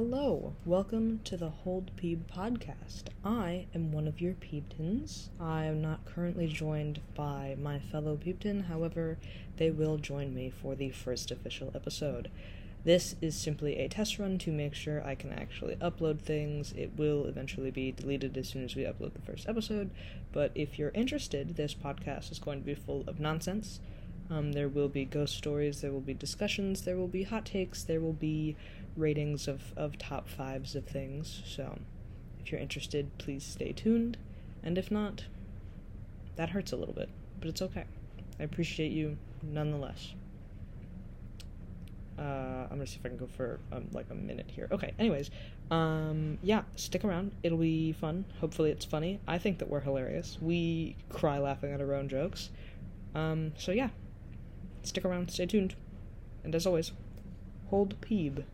Hello, welcome to the Hold Peeb podcast. I am one of your Peebtons. I am not currently joined by my fellow Peebton, however, they will join me for the first official episode. This is simply a test run to make sure I can actually upload things. It will eventually be deleted as soon as we upload the first episode, but if you're interested, this podcast is going to be full of nonsense. Um, there will be ghost stories, there will be discussions, there will be hot takes, there will be ratings of, of top fives of things. So if you're interested, please stay tuned. And if not, that hurts a little bit, but it's okay. I appreciate you nonetheless. Uh, I'm gonna see if I can go for um, like a minute here. Okay. Anyways, um, yeah, stick around. It'll be fun. Hopefully, it's funny. I think that we're hilarious. We cry laughing at our own jokes. Um, so yeah, stick around. Stay tuned. And as always, hold peeb.